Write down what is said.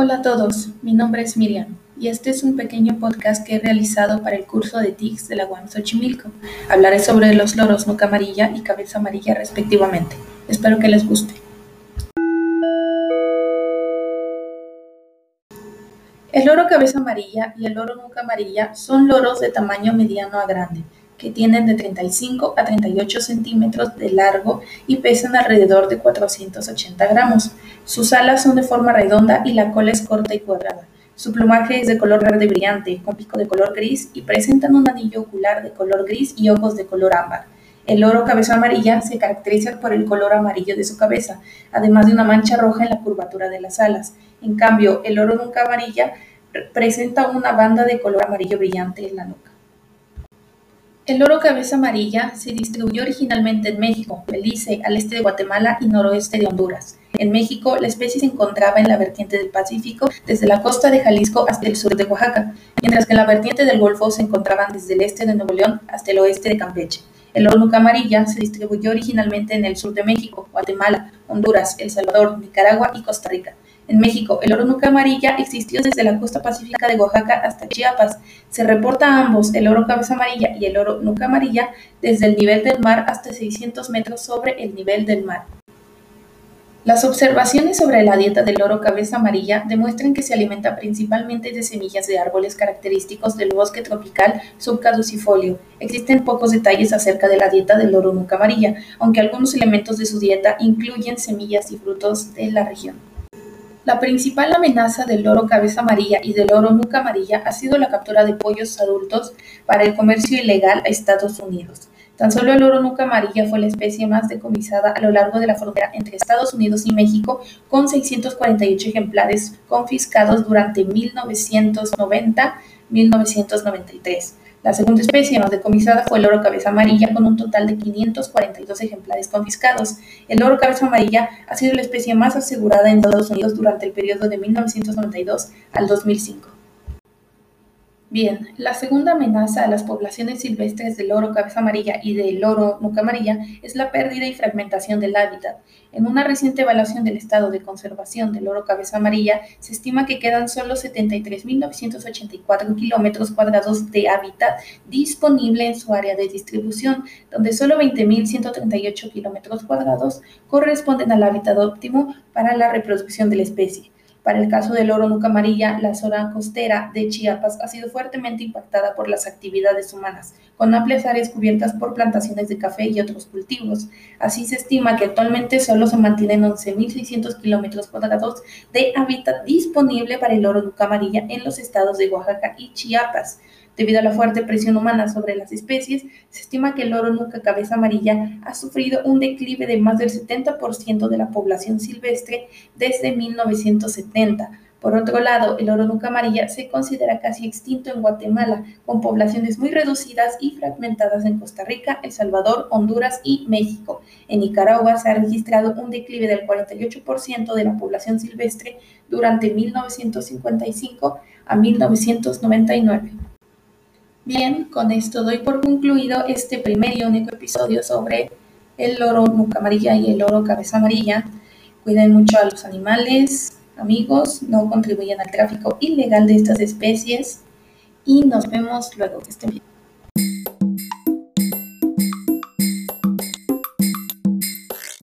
Hola a todos, mi nombre es Miriam y este es un pequeño podcast que he realizado para el curso de TICS de la UAM Xochimilco. Hablaré sobre los loros nuca amarilla y cabeza amarilla respectivamente. Espero que les guste. El loro cabeza amarilla y el loro nuca amarilla son loros de tamaño mediano a grande, que tienen de 35 a 38 centímetros de largo y pesan alrededor de 480 gramos. Sus alas son de forma redonda y la cola es corta y cuadrada. Su plumaje es de color verde brillante, con pico de color gris y presentan un anillo ocular de color gris y ojos de color ámbar. El loro cabeza amarilla se caracteriza por el color amarillo de su cabeza, además de una mancha roja en la curvatura de las alas. En cambio, el loro nunca amarilla presenta una banda de color amarillo brillante en la nuca. El loro cabeza amarilla se distribuyó originalmente en México, Belice, al este de Guatemala y noroeste de Honduras. En México, la especie se encontraba en la vertiente del Pacífico, desde la costa de Jalisco hasta el sur de Oaxaca, mientras que en la vertiente del Golfo se encontraban desde el este de Nuevo León hasta el oeste de Campeche. El loro nuca amarilla se distribuyó originalmente en el sur de México, Guatemala, Honduras, El Salvador, Nicaragua y Costa Rica. En México, el oro nuca amarilla existió desde la costa pacífica de Oaxaca hasta Chiapas. Se reporta a ambos, el oro cabeza amarilla y el oro nuca amarilla, desde el nivel del mar hasta 600 metros sobre el nivel del mar. Las observaciones sobre la dieta del loro cabeza amarilla demuestran que se alimenta principalmente de semillas de árboles característicos del bosque tropical subcaducifolio. Existen pocos detalles acerca de la dieta del loro nuca amarilla, aunque algunos elementos de su dieta incluyen semillas y frutos de la región. La principal amenaza del loro cabeza amarilla y del loro nuca amarilla ha sido la captura de pollos adultos para el comercio ilegal a Estados Unidos. Tan solo el loro nuca amarilla fue la especie más decomisada a lo largo de la frontera entre Estados Unidos y México, con 648 ejemplares confiscados durante 1990-1993. La segunda especie más decomisada fue el loro cabeza amarilla, con un total de 542 ejemplares confiscados. El loro cabeza amarilla ha sido la especie más asegurada en Estados Unidos durante el periodo de 1992 al 2005. Bien, la segunda amenaza a las poblaciones silvestres del loro cabeza amarilla y del loro nuca amarilla es la pérdida y fragmentación del hábitat. En una reciente evaluación del estado de conservación del loro cabeza amarilla, se estima que quedan solo 73.984 kilómetros cuadrados de hábitat disponible en su área de distribución, donde solo 20.138 kilómetros cuadrados corresponden al hábitat óptimo para la reproducción de la especie. Para el caso del oro nuca amarilla, la zona costera de Chiapas ha sido fuertemente impactada por las actividades humanas, con amplias áreas cubiertas por plantaciones de café y otros cultivos. Así se estima que actualmente solo se mantienen 11.600 kilómetros cuadrados de hábitat disponible para el oro nuca amarilla en los estados de Oaxaca y Chiapas. Debido a la fuerte presión humana sobre las especies, se estima que el oro nuca cabeza amarilla ha sufrido un declive de más del 70% de la población silvestre desde 1970. Por otro lado, el oro nuca amarilla se considera casi extinto en Guatemala, con poblaciones muy reducidas y fragmentadas en Costa Rica, El Salvador, Honduras y México. En Nicaragua se ha registrado un declive del 48% de la población silvestre durante 1955 a 1999. Bien, con esto doy por concluido este primer y único episodio sobre el loro nuca amarilla y el loro cabeza amarilla. Cuiden mucho a los animales, amigos, no contribuyan al tráfico ilegal de estas especies y nos vemos luego. Que estén bien.